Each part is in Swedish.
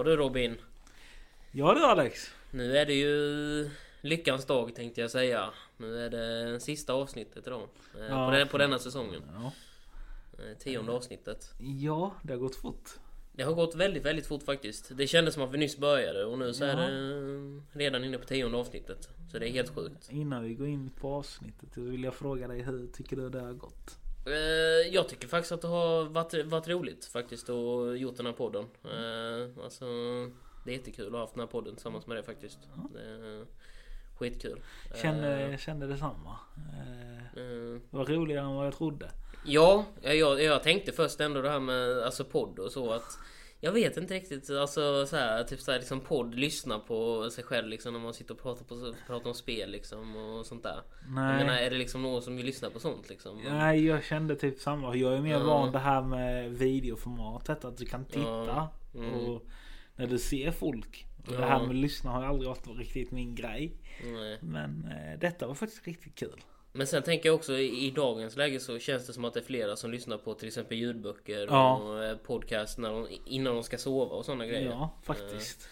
Ja du Robin. Ja du Alex. Nu är det ju lyckans dag tänkte jag säga. Nu är det sista avsnittet idag. Eh, Ja. På, den, på denna säsongen. Ja. Eh, Tionde avsnittet. ja, det har gått fort. Det har gått väldigt, väldigt fort faktiskt. Det kändes som att vi nyss började och nu så är Ja. det redan inne på tionde avsnittet. Så det är helt sjukt. Innan vi går in på avsnittet så vill jag fråga dig hur tycker du det har gått? Eh, Jag tycker faktiskt att det har varit, varit roligt faktiskt och gjort den här podden. Eh, Alltså, det är jättekul att ha haft den här podden tillsammans med dig faktiskt. Det skitkul. Kände, kände detsamma. Eh, Eh, det var roligare än vad jag trodde. Ja, jag, jag tänkte först ändå det här med alltså podd och så att jag vet inte riktigt, alltså så här, typ så här, liksom podd, lyssna på sig själv liksom när man sitter och pratar, på, pratar om spel liksom och sånt där. Jag Nej. menar, är det liksom någon som vill lyssna på sånt liksom? Nej, jag kände typ samma. Jag är mer Ja. van det här med videoformatet. Att du kan titta. Ja. Mm. Och när du ser folk. Och det Ja. här med att lyssna har aldrig varit riktigt min grej. Nej. Men eh, detta var faktiskt riktigt kul. Men sen tänker jag också i, dagens läge så känns det som att det är flera som lyssnar på till exempel ljudböcker Ja. och eh, podcast när de, innan de ska sova och sådana grejer. Ja, faktiskt.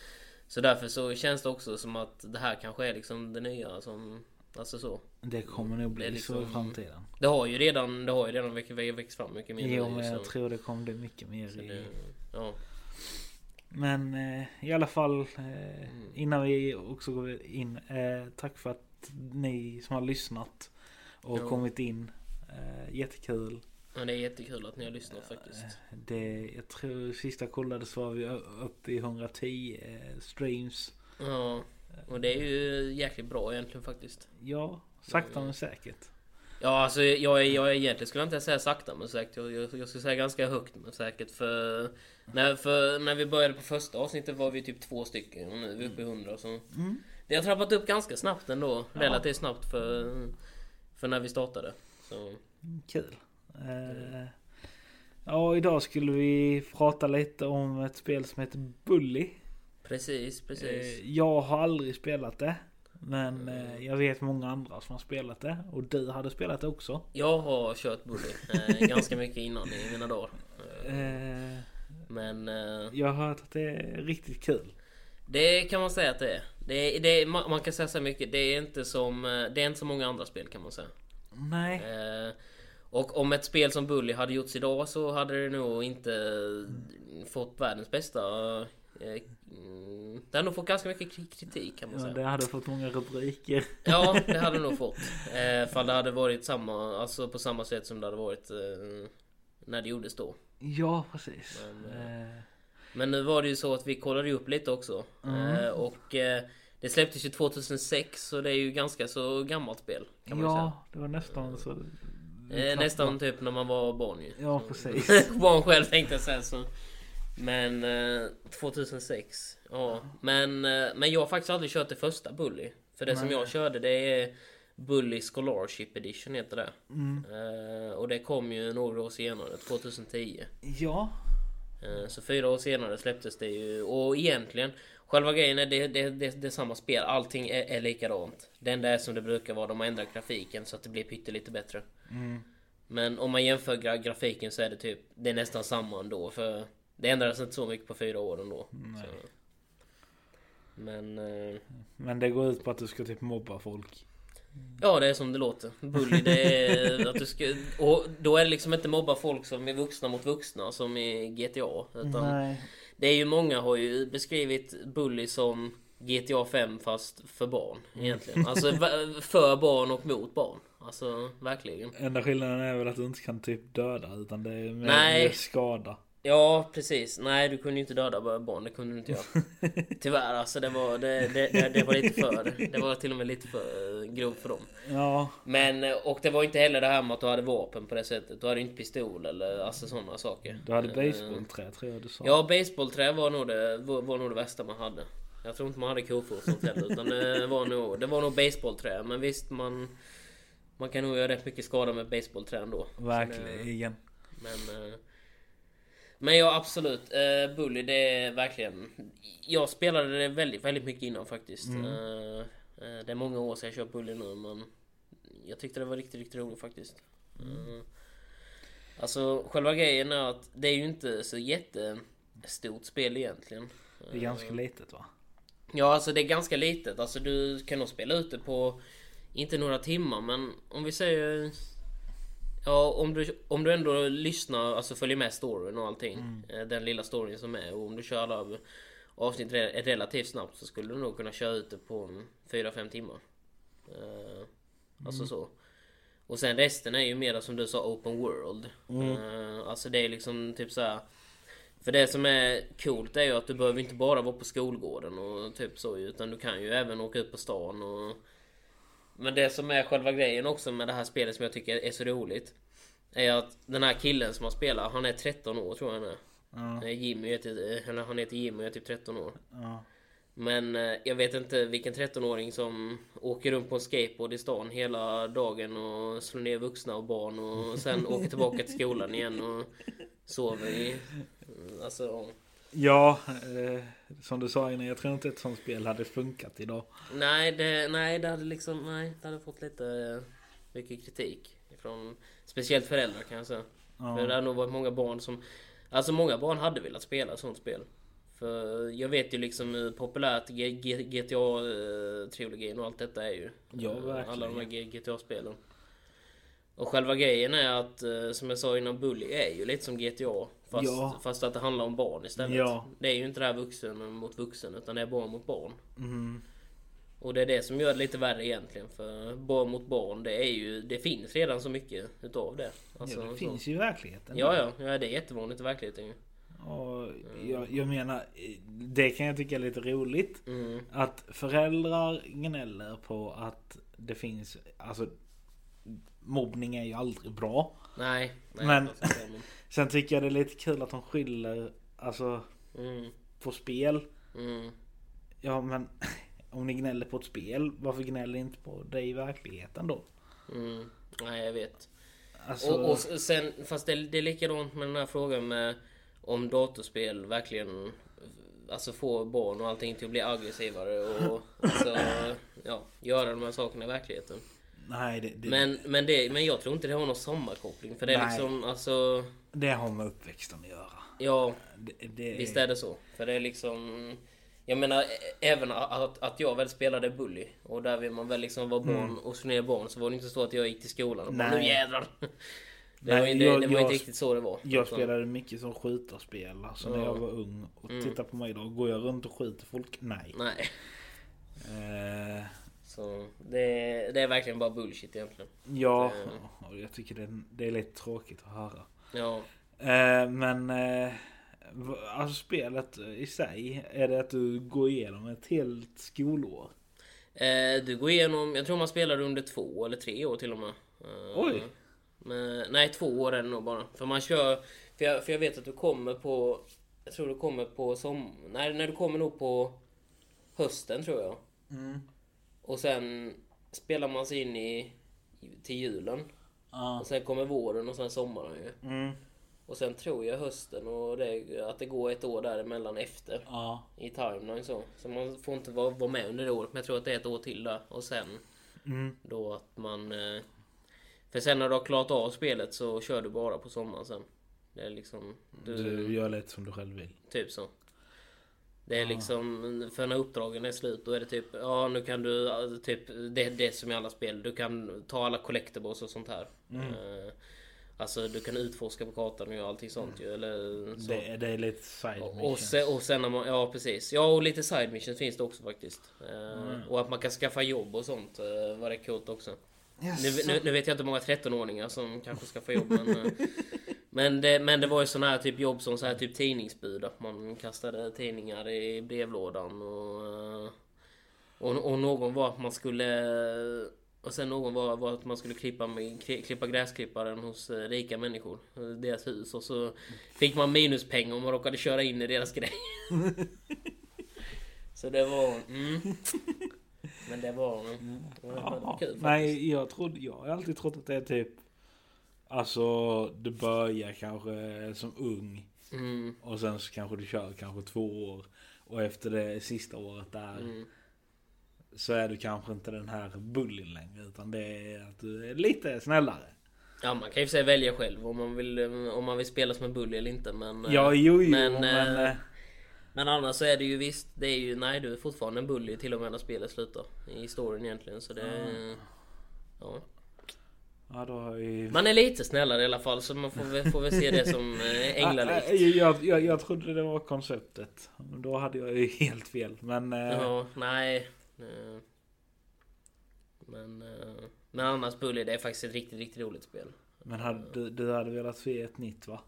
Så därför så känns det också som att det här kanske är liksom det nya som Alltså så. Det kommer nog bli är så i liksom- framtiden. Det har ju redan, det har ju redan växt, växt fram mycket mer. Jo, men jag så- tror det kommer bli mycket mer i... det, Ja. Men eh, i alla fall eh, Mm. innan vi också går in. Eh, tack för att ni som har lyssnat och Ja. kommit in. Eh, jättekul. Men det är jättekul att ni har lyssnat faktiskt. Det, jag tror sista kollade så var vi uppe i 110 eh, streams. Ja. Och det är ju jäkligt bra egentligen faktiskt. Ja, sakta men säkert. Ja alltså jag, är- jag är egentligen skulle jag inte säga sakta men säkert. Jag, jag, jag skulle säga ganska högt men säkert. För när, för när vi började på första avsnittet var vi typ två stycken och nu är vi uppe i 100 så. Mm. Det har trappat upp ganska snabbt ändå. Ja. Relativt snabbt för, för när vi startade. Så. Kul. Eh, ja, idag skulle vi prata lite om ett spel som heter Bully. Precis, precis. Eh, jag har aldrig spelat det. Men eh, jag vet många andra som har spelat det. Och du hade spelat det också. Jag har kört Bully eh, ganska mycket innan i mina dagar. Eh, Eh, Men jag har hört att det är riktigt kul. Det kan man säga att det är. Det är, det är man kan säga så mycket. Det är inte som eh, det är inte så många andra spel kan man säga. Nej. Eh, och om ett spel som Bully hade gjorts idag så hade det nog inte fått världens bästa. Eh, det hade nog fått ganska mycket kri- kritik kan man Ja, säga. det hade fått många rubriker. Ja, det hade det nog fått. Eh, fall det hade varit samma, alltså på samma sätt som det hade varit eh, när det gjordes då. Ja, precis. Men, Eh, Men nu var det ju så att vi kollade upp lite också. Mm. Eh, och eh, det släpptes ju 2006 så det är ju ganska så gammalt spel. Kan man ja, det var nästan så. säga. Eh, nästan typ när man var barn ju. Ja, precis. barn själv tänkte jag säga så. Men eh, 2006. Ja. Men, men jag har faktiskt aldrig kört det första Bully. För det som Nej. jag körde det är Bully Scholarship Edition heter det. Mm. Och det kom ju några år senare, 2010. Ja, Så fyra år senare släpptes det ju och egentligen Själva grejen är det, det, det, det är samma spel, allting är, är likadant. Det enda är som det brukar vara, de har ändrat grafiken så att det blir pyttelite bättre. Mm. Men om man jämför gra grafiken så är det typ, det är nästan samma ändå för det ändrades inte så mycket på fyra år ändå. Men eh, men det går ut på att du ska typ mobba folk. Ja, det är som det låter. Bully det är att du ska, och då är det liksom inte mobba folk som är vuxna mot vuxna som i GTA. Utan Nej. Det är ju många har ju beskrivit Bully som GTA 5 fast för barn egentligen. Alltså för barn och mot barn. Alltså verkligen. Enda skillnaden är väl att du inte kan typ döda utan det är mer, Nej. mer skada. Ja precis. Nej du kunde ju inte döda barn. Det kunde du inte göra. Tyvärr alltså det var, det, det, det, det var lite för. Det var till och med lite för grovt för dem. Ja, Men och det var inte heller det här med att du hade vapen på det sättet. Du hade inte pistol eller alltså sådana saker. du hade Eh, basebollträ tror jag du sa. Ja, baseballträ var nog det, var, var nog det värsta man hade. Jag tror inte man hade kofot och sånt heller, utan det var nog, det var nog baseballträ. Men visst, man, man kan nog göra rätt mycket skada med baseballträ ändå. Verkligen. Men, eh, men ja, absolut. Eh, Bully, det är verkligen... Jag spelade det väldigt, väldigt mycket innan faktiskt. Mm. Eh, eh, det är många år sedan jag kört Bully nu, men jag tyckte det var riktigt, riktigt roligt faktiskt. Eh, alltså, själva grejen är att det är ju inte så jättestort spel egentligen. Det är ganska litet va? Ja, alltså det är ganska litet. Alltså du kan nog spela ut det på inte några timmar, men om vi säger... Ja, om du, om du ändå lyssnar, alltså följer med storyn och allting. eh, Den lilla storyn som är. Och om du kör alla avsnitt re- relativt snabbt så skulle du nog kunna köra ut det på en 4-5 timmar. Eh, Alltså så. Och sen resten är ju mer som du sa open world. Eh, Alltså det är liksom typ så här. För det som är coolt är ju att du behöver inte bara vara på skolgården och typ så utan du kan ju även åka ut på stan och... Men det som är själva grejen också med det här spelet som jag tycker är så roligt Är att den här killen som har spelat, han är 13 år tror jag han är Ja. Jimmy typ, eller han heter Jimmy och är typ 13 år Ja. Men eh, jag vet inte vilken 13-åring som åker runt på en skateboard i stan hela dagen och slår ner vuxna och barn och sen åker tillbaka till skolan igen och sover i... Alltså... Ja, eh, som du sa innan, jag tror inte ett sånt spel hade funkat idag. Nej, det, nej, det hade liksom... Nej, det hade fått lite eh, mycket kritik. Från speciellt föräldrar kan jag säga. Ja. För det hade nog varit många barn som... Alltså många barn hade velat spela ett sånt spel. För jag vet ju liksom hur populärt GTA-trilogin och allt detta är ju. Ja, Eh, verkligen. Alla de här GTA-spelen. Och själva grejen är att, eh, som jag sa innan, Bully är ju lite som GTA. Fast, Ja. fast att det handlar om barn istället. Ja. Det är ju inte det här vuxen mot vuxen, utan det är barn mot barn. Mm. Och det är det som gör det lite värre egentligen. För barn mot barn, det är ju... Det finns redan så mycket utav det. Alltså, ja, det så. finns ju i verkligheten. Ja, ja, ja, det är jättevanligt i verkligheten ju. Och jag, jag menar, det kan jag tycka är lite roligt. Mm. Att föräldrar gnäller på att det finns, alltså mobbning är ju aldrig bra. Nej, nej. Men- Sen tycker jag det är lite kul att de skyller, alltså Mm, på spel. mm. Ja men om ni gnäller på ett spel, varför gnäller ni inte på det i verkligheten då? Mm. Nej, jag vet. Alltså, Och, och sen, fast det, det är likadant med den här frågan med om datorspel verkligen Alltså får barn och allting till att bli aggressivare och alltså, ja, göra de här sakerna i verkligheten. Nej det, det, Men, men, det, men jag tror inte det har någon sammankoppling. För det är Nej. liksom, alltså, det har med uppväxten att göra. ja, Det, det, visst är det så. För det är liksom, jag menar även att, att jag väl spelade Bully och där vill man väl liksom vara barn och slå ner barn så var det inte så att jag gick till skolan och bara Nej. nu jädrar. Det Nej, var, det, jag- det var inte riktigt så det var. Jag Utan- spelade mycket som skjutarspel, alltså när Ja. jag var ung. Och Mm. titta på mig idag, går jag runt och skjuter folk? Nej. Nej. Eh, Så det, det är verkligen bara bullshit egentligen. ja, Det- och jag tycker det, det är lite tråkigt att höra. Ja. Eh, men eh, alltså spelet i sig, är det att du går igenom ett helt skolår? Eh, du går igenom, jag tror man spelar under två eller tre år till och med. Eh, Oj. Men, nej, två år är det nog bara. För man kör, för jag, för jag vet att du kommer på, jag tror du kommer på som, nej, när du kommer nog på hösten tror jag. Mm. Och sen spelar man sig in i, till julen. Ja. Och sen kommer våren och sen sommaren ju. Mm. Och sen tror jag hösten och det, att det går ett år däremellan efter. Ja. i timeline så. Så man får inte vara, vara med under det året. Men jag tror att det är ett år till där. Och sen Mm. då att man... eh, För sen när du har klarat av spelet så kör du bara på sommaren sen. Det är liksom... Du, Du gör lite som du själv vill. Typ så. Det är liksom, för när uppdragen är slut då är det typ, ja nu kan du, alltså, typ, det, det är som i alla spel, du kan ta alla collectibles och sånt här. Eh, Alltså du kan utforska på kartan och göra allting sånt ju, eller så. Det, det är lite side Och, och, missions. sen, och sen när man, ja precis. Ja och lite side missions finns det också faktiskt. Eh, Och att man kan skaffa jobb och sånt uh, var det coolt också. Nu, Jaså? nu, nu vet jag inte hur många 13-åringar som kanske skaffar jobb men, eh, men, det, men det var ju sådana här typ jobb som så här typ tidningsbud. Att man kastade tidningar i brevlådan och, eh, och, och någon var att man skulle och sen någon var, var att man skulle klippa, med, klippa gräsklipparen hos eh, rika människor. eh, Deras hus. Och så fick man minuspengar om man råkade köra in i deras grej. så det var... Mm. Men det var... Det var, det var kul faktiskt. nej, jag, trodde, jag har alltid trott att det är typ... Alltså, du börjar kanske som ung. Mm, Och sen så kanske du kör kanske två år. Och efter det sista året där. mm. Så är du kanske inte den här bullyn längre. Utan det är att du är lite snällare. Ja man kan ju sig välja själv om man vill, om man vill spela som en bully eller inte men... eh, Ja, jo, jo. men, Men, eh, eh, Men annars så är det ju visst, det är ju, nej du är fortfarande en bully till och med när spelet slutar. I storyn egentligen så det... Ja. Ja, vi... Man är lite snällare i alla fall så man får, väl- får väl se det som eh, änglalikt. jag, jag, jag, jag trodde det var konceptet. Då hade jag ju helt fel. Men... eh, Ja, nej. eh, Men, eh, men annars Bully det är faktiskt ett riktigt, riktigt roligt spel. Men hade, du, du hade velat se ett nytt va?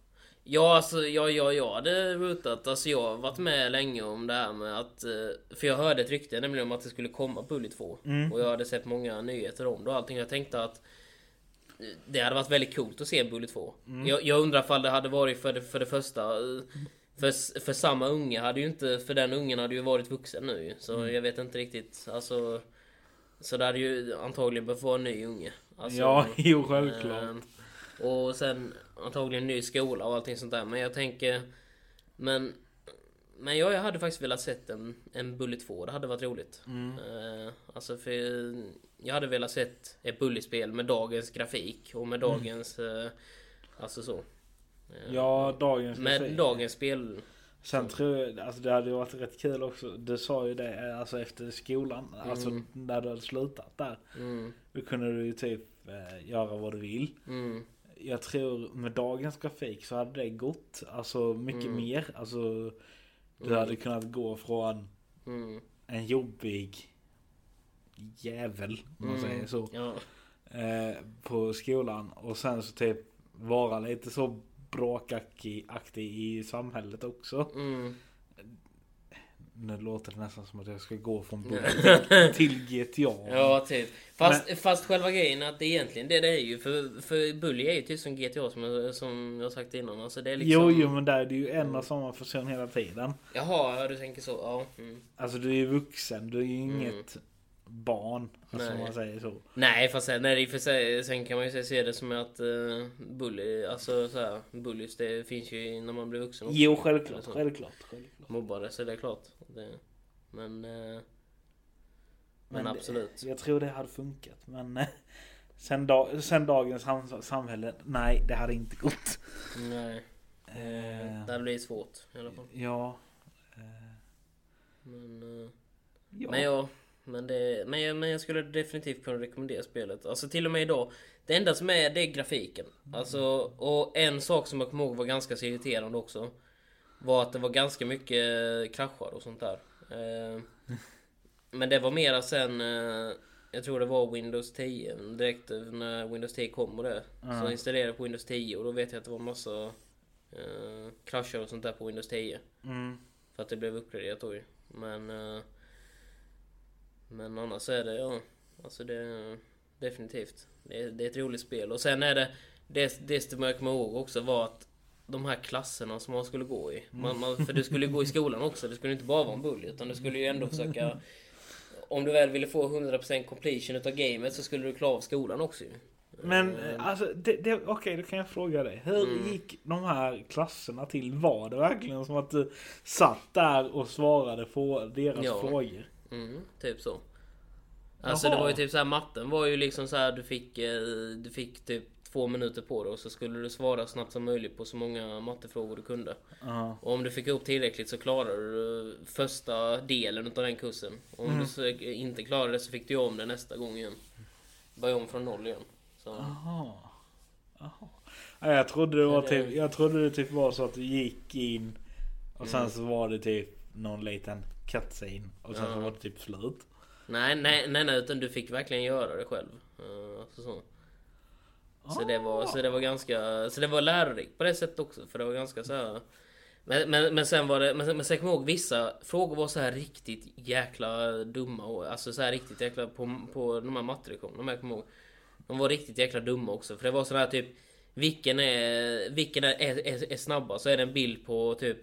Ja, alltså ja, ja, jag hade rootat. Alltså jag har varit med länge om det här med att... eh, För jag hörde ett rykte nämligen om att det skulle komma Bully 2. Mm. Och jag hade sett många nyheter om det och allting. Jag tänkte att eh, det hade varit väldigt coolt att se Bully 2. Mm. Jag, jag undrar ifall det hade varit för det, för det första... eh, För, för samma unge hade ju inte... För den ungen hade ju varit vuxen nu. Så Mm. jag vet inte riktigt. Alltså... Så det hade ju antagligen behövt vara en ny unge. Alltså, ja, jo självklart. Ehm, och sen antagligen ny skola och allting sånt där. Men jag tänker... Men... Men jag, jag hade faktiskt velat sett en, en Bully 2. Det hade varit roligt. Mm. Eh, alltså för... Jag hade velat sett ett Bully-spel med dagens grafik och med dagens... eh, alltså så. Eh, Ja, dagens Med musik. dagens spel... Sen tror jag, alltså det hade ju varit rätt kul också. Du sa ju det, alltså efter skolan. Alltså Mm. när du hade slutat där. Mm, Då kunde du ju typ göra vad du vill. mm, Jag tror med dagens grafik så hade det gått. Alltså mycket Mm. mer. Alltså du hade kunnat gå från mm, en jobbig jävel, om man mm. säger så. Ja. Eh, på skolan. Och sen så typ vara lite så bråkaktig aktig i samhället också. Mm. Nu låter det nästan som att jag ska gå från. Bully till GTA. Ja, typ. Fast, fast själva grejen att det egentligen det, det är ju för, för Bully är ju typ som GTA som jag, som jag sagt innan. Alltså det är liksom... Jo, jo, men där är det ju en och samma person hela tiden. Jaha, ja, du tänker så. Ja. Mm. Alltså du är ju vuxen, du är ju inget barn. Alltså, Nej. man säger så. Nej, fast sen, nej, för sig, sen kan man ju se det som att uh, Bully, alltså så här, Bullys det finns ju när man blir vuxen också. Jo, självklart, självklart, självklart. Mobbare, så det är klart. Det, men... eh, men, Men det- absolut. Jag tror det hade funkat, men eh, sen, dag, sen dagens sam samhälle, nej, det hade inte gått. Nej, Eh, det blir svårt i alla fall. ja. Men... ja. Men ja, men, det, men, jag, men jag skulle definitivt kunna rekommendera spelet. Alltså till och med idag. Det enda som är det är grafiken. Alltså, och en sak som jag kommer ihåg var ganska så irriterande också. Var att det var ganska mycket kraschar och sånt där. Eh, men det var mera sen... Eh, jag tror det var Windows 10. Direkt när Windows 10 kom och det. Så Ja. jag installerade på Windows 10 och då vet jag att det var massa eh, kraschar och sånt där på Windows 10. Mm. För att det blev uppgraderat då ju. Men... eh, Men annars är det, ja. Alltså det... Definitivt. Det är, det är ett roligt spel. Och sen är det... Det, det som jag kommer ihåg också var att de här klasserna som man skulle gå i. Man, man, för du skulle ju gå i skolan också. Det skulle inte bara vara en bully. Utan du skulle ju ändå försöka... Om du väl ville få 100% completion utav gamet så skulle du klara av skolan också ju. Men eh, alltså, det, det, okej då kan jag fråga dig. Hur Mm. gick de här klasserna till? Var det verkligen som att du satt där och svarade på deras Ja. frågor? Mm, typ så. Alltså Jaha. det var ju typ så här matten var ju liksom så här du fick eh, du fick typ två minuter på dig och så skulle du svara snabbt som möjligt på så många mattefrågor du kunde. Ja. Och om du fick upp tillräckligt så klarade du första delen utav den kursen. Och om Mm. du så inte klarade det så fick du om det nästa gång igen. Börja om från noll igen. Så. Jaha. Jaha. Ja, jag trodde det var det- typ, jag trodde det typ var så att du gick in och sen Mm. så var det typ någon liten cutscene och sen så var det typ slut. Nej, nej, nej, nej, utan du fick verkligen göra det själv. Eh, Alltså så. Så det var, så det var ganska, så det var lärorikt på det sättet också. För det var ganska så här. Men, men, men sen var det, men, men sen kommer jag ihåg vissa frågor var så här riktigt jäkla dumma. Och, alltså så här riktigt jäkla på, på de här mattelektionerna. Jag kommer ihåg. De var riktigt jäkla dumma också. För det var sån här typ. Vilken är, vilken är, är, är, är snabbast? Så är det en bild på typ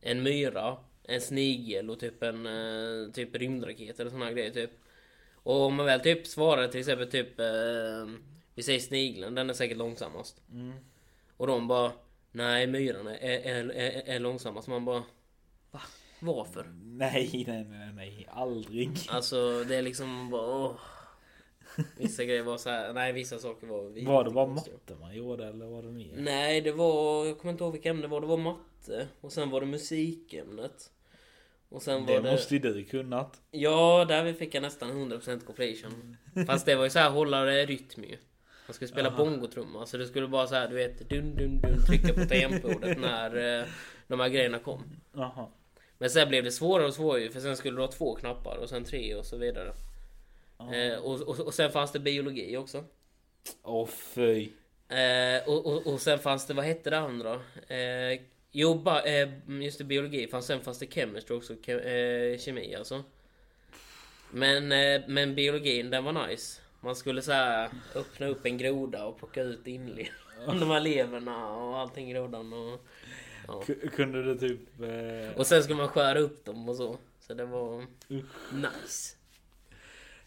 en myra, en snigel och typ en eh, typ rymdraket eller såna grejer typ. Och om man väl typ svarar till exempel typ eh, Vi säger snigeln, den är säkert långsammast. Mm. Och de bara Nej myran är, är, är, är långsammast. Man bara Va? Varför? Nej, nej, nej, nej, aldrig. Alltså det är liksom bara åh. Vissa grejer var så här, nej vissa saker var Var det bara matte man gjorde eller var det mer? Nej det var, jag kommer inte ihåg vilka ämnen det var. Det var matte och sen var det musikämnet. Och sen Det var det... måste ju du kunnat. Ja, där fick jag nästan 100% completion. Fast det var ju så här hållare rytm ju. Man skulle spela bongotrumma, så det skulle bara så här, du vet, dun dun dun, trycka på tangentbordet när eh, de här grejerna kom. Jaha. Men sen blev det svårare och svårare ju, för sen skulle du ha två knappar och sen tre och så vidare. Eh, och, och, och sen fanns det biologi också. Åh fy. Eh, och, och, och sen fanns det, vad hette det andra? Eh, jo, ba, eh, just det, biologi. Fanns, sen fanns det chemistry också, ke, eh, kemi alltså. Men, eh, men biologin, den var nice. Man skulle så här öppna upp en groda och plocka ut inled. De här leverna och allting i grodan och... Ja. Kunde du typ... Eh... Och sen skulle man skära upp dem och så. Så det var nice.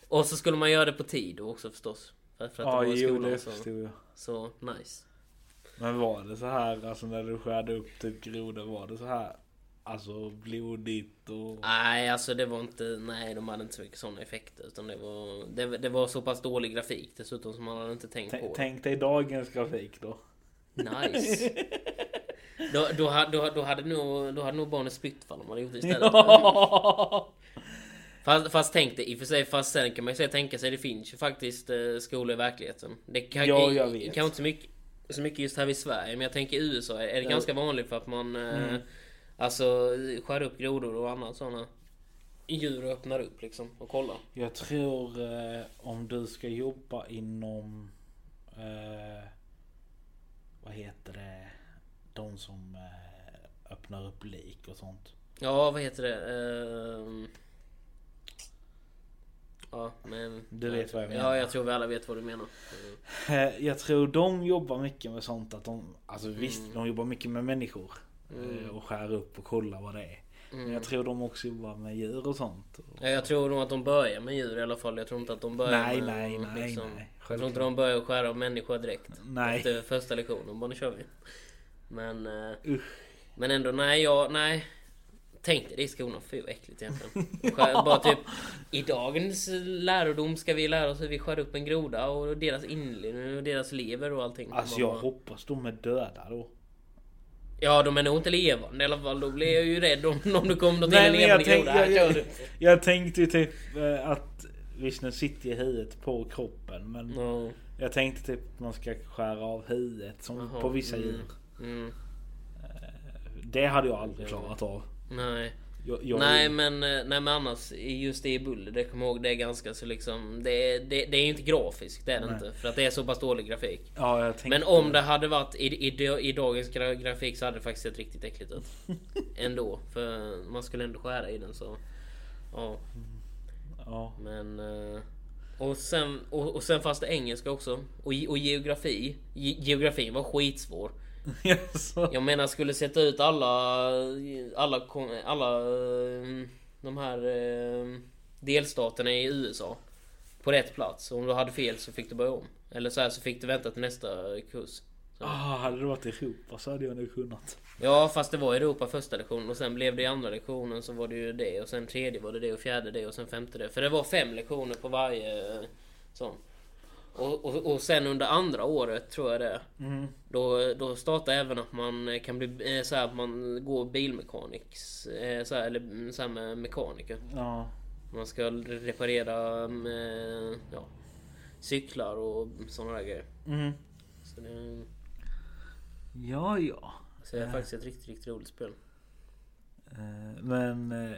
Och så skulle man göra det på tid också förstås. För, att det var i jo skolan det så, förstod jag. så nice. Men var det så här, alltså när du skärde upp typ grodor, var det så här, alltså blodigt och... Nej, alltså det var inte... Nej, de hade inte så mycket sådana effekter. Utan det var, det, det var så pass dålig grafik dessutom som man hade inte tänkt T- på. Tänk dig dagens grafik då. Nice. Då, då, då, då, hade nog, då hade nog barnet spytt fall om man hade gjort det istället. Ja. Fast, fast tänk det i och för sig, fast sen kan man ju tänka sig, det finns ju faktiskt eh, skolor i verkligheten. Det kan, Ja, jag vet. Kanske inte så mycket, så mycket just här i Sverige, men jag tänker i USA är det Ja. ganska vanligt för att man eh, Mm. Alltså skär upp grodor och annat sådana djur och öppnar upp liksom och kollar. Jag tror eh, om du ska jobba inom... Eh, vad heter det? De som eh, öppnar upp lik och sånt. Ja, vad heter det? Ja, men... Du vet vad jag menar. Ja, jag tror vi alla vet vad du menar. Mm. Eh, jag tror de jobbar mycket med sånt att de... Alltså visst, Mm. de jobbar mycket med människor. Mm. Eh, och skär upp och kollar vad det är. Men Mm. jag tror de också jobbar med djur och sånt. Ja, jag tror nog att de börjar med djur i alla fall. Jag tror inte att de börjar Nej, med... nej, nej, liksom, nej. Jag tror inte de börjar skära av människor direkt. Nej. Efter första lektionen. Bara nu kör vi. Men... Usch. Men ändå, nej, jag... Nej. Tänk dig det i skolan. Fy vad äckligt egentligen. Bara typ... I dagens lärodom ska vi lära oss hur vi skär upp en groda och deras inled och deras lever och allting. Alltså jag bara- hoppas de är döda då. Ja, de är nog inte levande i alla fall. Då blir jag ju rädd om, om det kommer något Nej, en men jag, levande tänk, groda. Jag, jag, jag tänkte ju typ eh, att visst nu sitter ju huvudet på kroppen men Ja. jag tänkte typ att man ska skära av huvudet som Jaha, på vissa mm. djur. Mm. Det hade jag aldrig klarat av. Nej. Jag, jag, Nej men, eh, nej men annars just det i Buller, det kommer ihåg, det är ganska så liksom Det, är- det, det är inte grafiskt, det är det Nej. inte. För att det är så pass dålig grafik. Ja, Men om det hade varit i, i, i dagens gra- grafik så hade det faktiskt sett riktigt äckligt ut. Ändå. För man skulle ändå skära i den så. Ja Ja. men... eh, Och sen, och, och sen fanns det engelska också. Och, och geografi. Ge, geografin var skitsvår. Jag menar skulle sätta ut alla alla, alla eh, de här eh, delstaterna i USA på rätt plats. Om du hade fel så fick du börja om. Eller så här så fick du vänta till nästa kurs. Ah, hade det varit Europa så hade jag nog kunnat. Ja fast det var Europa första lektionen och sen blev det i andra lektionen så var det ju det och sen tredje var det det och fjärde det och sen femte det. För det var fem lektioner på varje eh, sån. Och, och, och sen under andra året tror jag det. Mm. Då, då startar även att man kan bli eh, så här att man går bilmekaniks eh, så här, eller mm, så här med mekaniker. Ja. Man ska reparera med, ja, cyklar och sådana där grejer. Mm. Så det, Ja, ja. så det är faktiskt ett riktigt, riktigt roligt spel. Eh, Men... eh,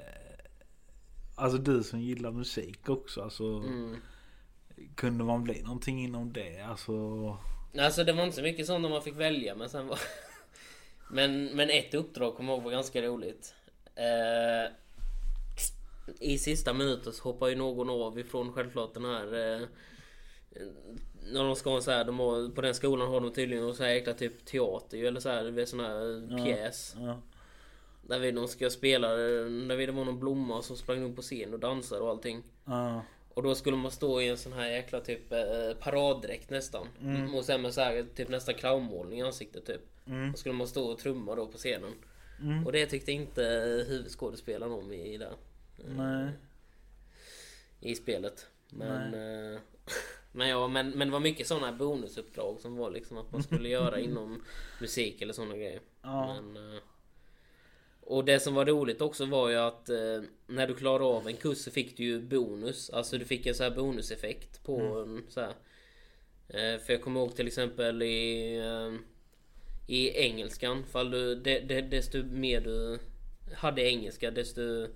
Alltså du som gillar musik också. Alltså, Mm. Kunde man bli någonting inom det? Alltså... Alltså det var inte så mycket sånt man fick välja men sen var... men, men ett uppdrag kommer jag ihåg var ganska roligt. Eh, I sista minuten så hoppar ju någon av ifrån självklart den här... Eh, när de ska så här, de har, på den skolan har de tydligen så här jäkla typ teater eller så här, det är sån här Ja. pjäs. Ja. Där vi de ska spela, där vi det var någon blomma som sprang upp på scen och dansade och allting. Ja. Och då skulle man stå i en sån här jäkla typ eh, paraddräkt nästan. Mm. Och sen med så här, typ nästan clownmålning i ansiktet typ. Mm. Då skulle man stå och trumma då på scenen. Mm. Och det tyckte inte huvudskådespelaren om i, i, där, Nej. i spelet. Men, eh, men ja, men, men det var mycket sådana här bonusuppdrag som var liksom att man skulle göra inom musik eller sådana grejer. Ja. Men, eh, Och det som var roligt också var ju att eh, när du klarade av en kurs så fick du ju bonus. Alltså du fick en så här bonuseffekt på en så här. Eh, för jag kommer ihåg till exempel i eh, i engelskan. Fall du, de, de, desto mer du hade engelska desto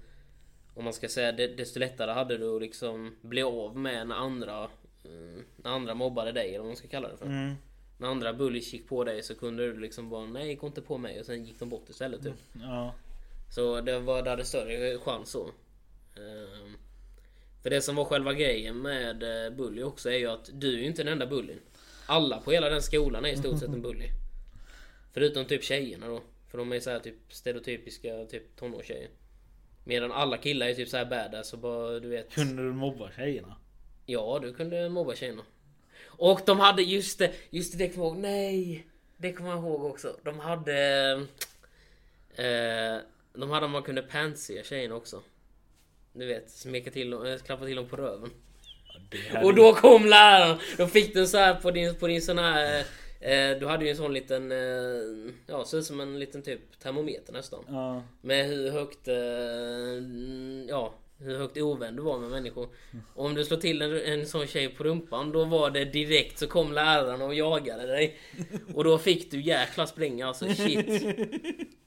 om man ska säga desto lättare hade du att liksom bli av med när andra eh, när andra mobbade dig eller vad man ska kalla det för. Mm. När andra bullies gick på dig så kunde du liksom bara nej gå inte på mig och sen gick de bort istället typ. Ja. Så det var där det större chans så. Ehm, För det som var själva grejen med eh, bully också är ju att du är ju inte den enda bullyn. Alla på hela den skolan är i stort sett en bully. Förutom typ tjejerna då. För de är så här typ stereotypiska typ tonårstjejer. Medan alla killar är typ så här badass och bara du vet. Kunde du mobba tjejerna? Ja, du kunde mobba tjejerna. Och de hade just det, just det, det kommer jag ihåg. Nej! Det kommer jag ihåg också. De hade... Eh, de hade man kunde pantsia tjejerna också. Du vet, smeka till dem, klappa till dem på röven. Hade- Och då kom läraren! Då fick du så här på din, på din sån här... Eh, du hade ju en sån liten... Eh, ja, ser ut som en liten typ termometer nästan. Ja. Med hur högt... Eh, ja, hur högt ovän du var med människor. Och om du slår till en, en sån tjej på rumpan, då var det direkt så kom läraren och jagade dig. Och då fick du jäkla spring alltså, shit.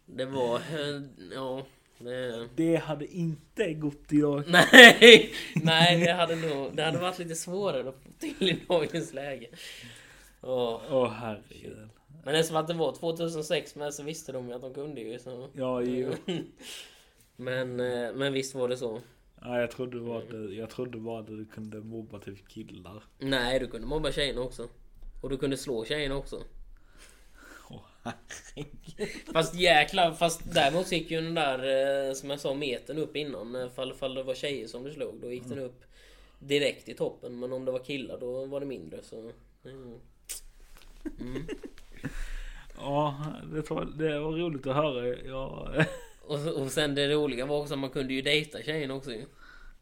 Det var... eh, Ja... Det... Det hade inte gått idag. Nej, nej det hade nog... Det hade varit lite svårare att få till i dagens läge. Åh. Åh herregud. Men eftersom att det var 2006 med så visste de ju att de kunde ju så... Ja, jo. Men, eh, men visst var det så. Ja, jag trodde bara att du, jag trodde bara att du kunde mobba typ killar. Nej, du kunde mobba tjejerna också. Och du kunde slå tjejerna också. Herregud. Fast jäklar, fast däremot gick ju den där eh, som jag sa metern upp innan. Eh, Fall, fall det var tjejer som du slog, då gick den upp direkt i toppen. Men om det var killar då var det mindre så... Mm. Mm. Ja, det var, det var roligt att höra. Ja, Och, och sen det roliga var också att man kunde ju dejta tjejerna också ju.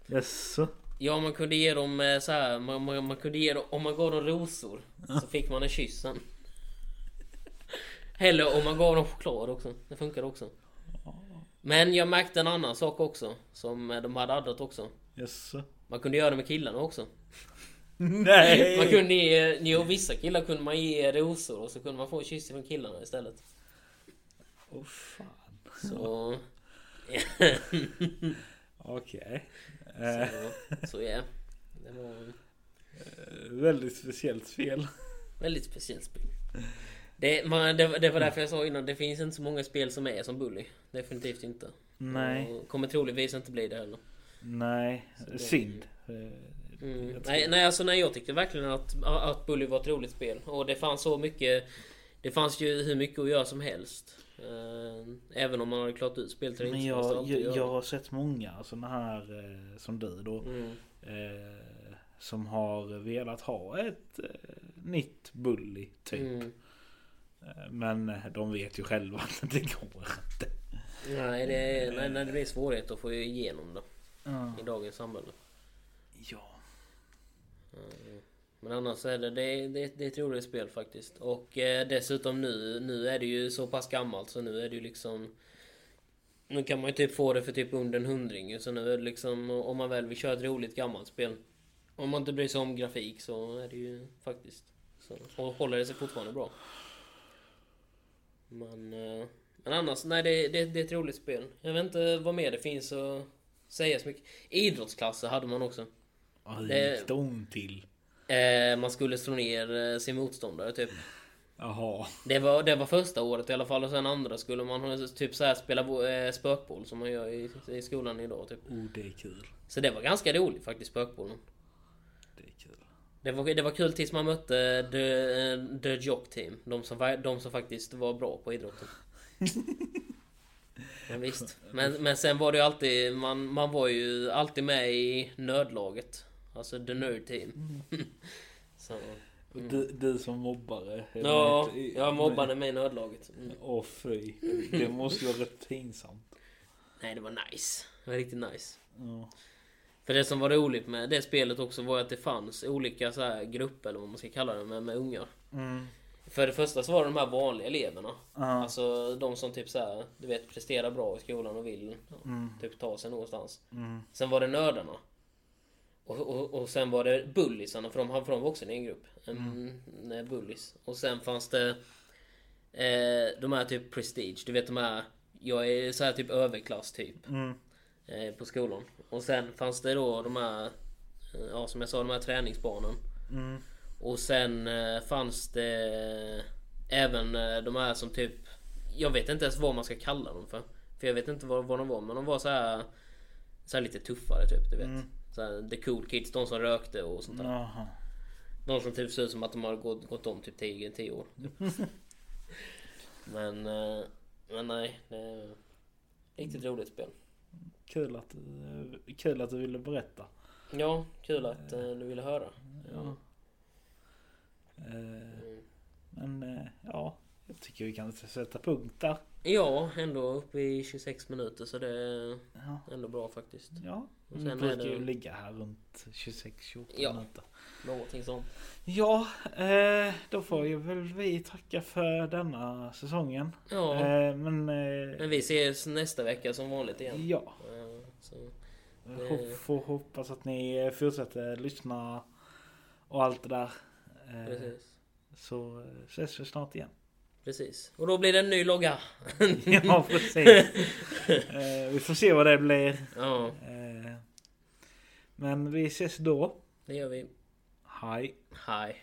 jaså? Ja man kunde ge dem eh, så här, man, man, man kunde ge dem, om man gav dem rosor så fick man en kyss sen. Eller om man gav dem choklad också, det funkar också. Men jag märkte en annan sak också som eh, de hade addat också. Jaså? Man kunde göra det med killarna också. Nej! Man kunde ge, jo, vissa killar kunde man ge rosor och så kunde man få en kyss från killarna istället. Åh fan. Så... Okej. Eh, så, så ja. Det var väldigt speciellt spel. väldigt speciellt spel. Det, man, det, det var därför jag sa innan, det finns inte så många spel som är som Bully. Definitivt inte. Nej. Och kommer troligtvis inte bli det heller. Nej, det- synd. Eh, Mm. Nej, nej, alltså nej, jag tyckte verkligen att, att Bully var ett roligt spel. Och det fanns så mycket... Det fanns ju hur mycket att göra som helst. Eh, även om man hade klart ut spelet Men jag, jag, jag har sett många sådana här eh, som du då. Mm. Eh, som har velat ha ett eh, nytt bully typ. Mm. Eh, Men de vet ju själva att det går inte. Nej, det, nej, nej, det blir svårighet att få igenom det Ja. i dagens samhälle. Ja. Men annars är det, det, är- det, det är ett roligt spel faktiskt. Och eh, dessutom nu, nu är det ju så pass gammalt så nu är det ju liksom... Nu kan man ju typ få det för typ under en hundring. Så nu är det liksom, om man väl vill köra ett roligt gammalt spel. Om man inte bryr sig om grafik så är det ju faktiskt... Så, och håller det sig fortfarande bra. Men... eh, Men annars, nej det, det, det är ett roligt spel. Jag vet inte vad mer det finns att säga så mycket. Idrottsklasser hade man också. Ja, Det- gick de till? Eh, man skulle slå ner eh, sin motståndare typ. Jaha. Det var, det var första året i alla fall och sen andra skulle man typ så här spela eh, spökboll som man gör i, i skolan idag typ. Oh, det är kul. Så det var ganska roligt faktiskt spökbollen. Det är kul. Det var, det var kul tills man mötte the, eh, the Jock Team. De som, de som faktiskt var bra på idrotten. Men visst. Men, men sen var det ju alltid, man, man var ju alltid med i nödlaget. Alltså the Nerd Team. Så. Och Du, du som mobbare. Ja, i- jag mobbade mig i nödlaget. Mm. Åh fy. Det måste ju vara rätt pinsamt. Nej, det var nice. Det var riktigt nice. Ja. För det som var roligt med det spelet också var att det fanns olika så här grupper eller vad man ska kalla det med, med ungar. Mm. För det första så var det de här vanliga eleverna. Ja. Alltså de som typ så här, du vet presterar bra i skolan och vill Mm. typ ta sig någonstans. Mm. Sen var det nördarna. Och, och, och sen var det bullisarna, för de, för de var också en egen grupp. En, mm. bullis. Och sen fanns det eh, de här typ prestige, du vet de här, jag är så här typ överklass typ. Mm. Eh, på skolan. Och sen fanns det då de här, eh, ja som jag sa, de här träningsbarnen. Mm. Och sen eh, fanns det även eh, de här som typ Jag vet inte ens vad man ska kalla dem för. För jag vet inte vad, vad de var men de var så här, så här lite tuffare typ du vet. Mm. Så här, the cool kids, de som rökte och sånt där. Jaha. De som typ ser ut som att de har gått, gått om typ 10, 10 år. men, eh, men nej. Det är riktigt roligt spel. Kul att, du- kul att du ville berätta. Ja, kul att eh, du ville höra. Ja. Eh, Mm. Men eh, ja, jag tycker vi kan sätta punkt där. Ja, ändå uppe i 26 minuter så det är Ja, ändå bra faktiskt. ja. Och sen brukar det- ju ligga här runt 26-28 Ja. minuter. Någonting sånt. Ja, eh, då får ju väl vi tacka för denna säsongen. Ja, Eh, men eh, men vi ses nästa vecka som vanligt igen. ja, Så, Ho- får hoppas att ni fortsätter lyssna och allt det där. Precis. Så ses vi snart igen. Precis. Och då blir det en ny logga. Ja, precis. eh, vi får se vad det blir. Ja, Eh, men vi ses då. det gör vi. Hej. Hej.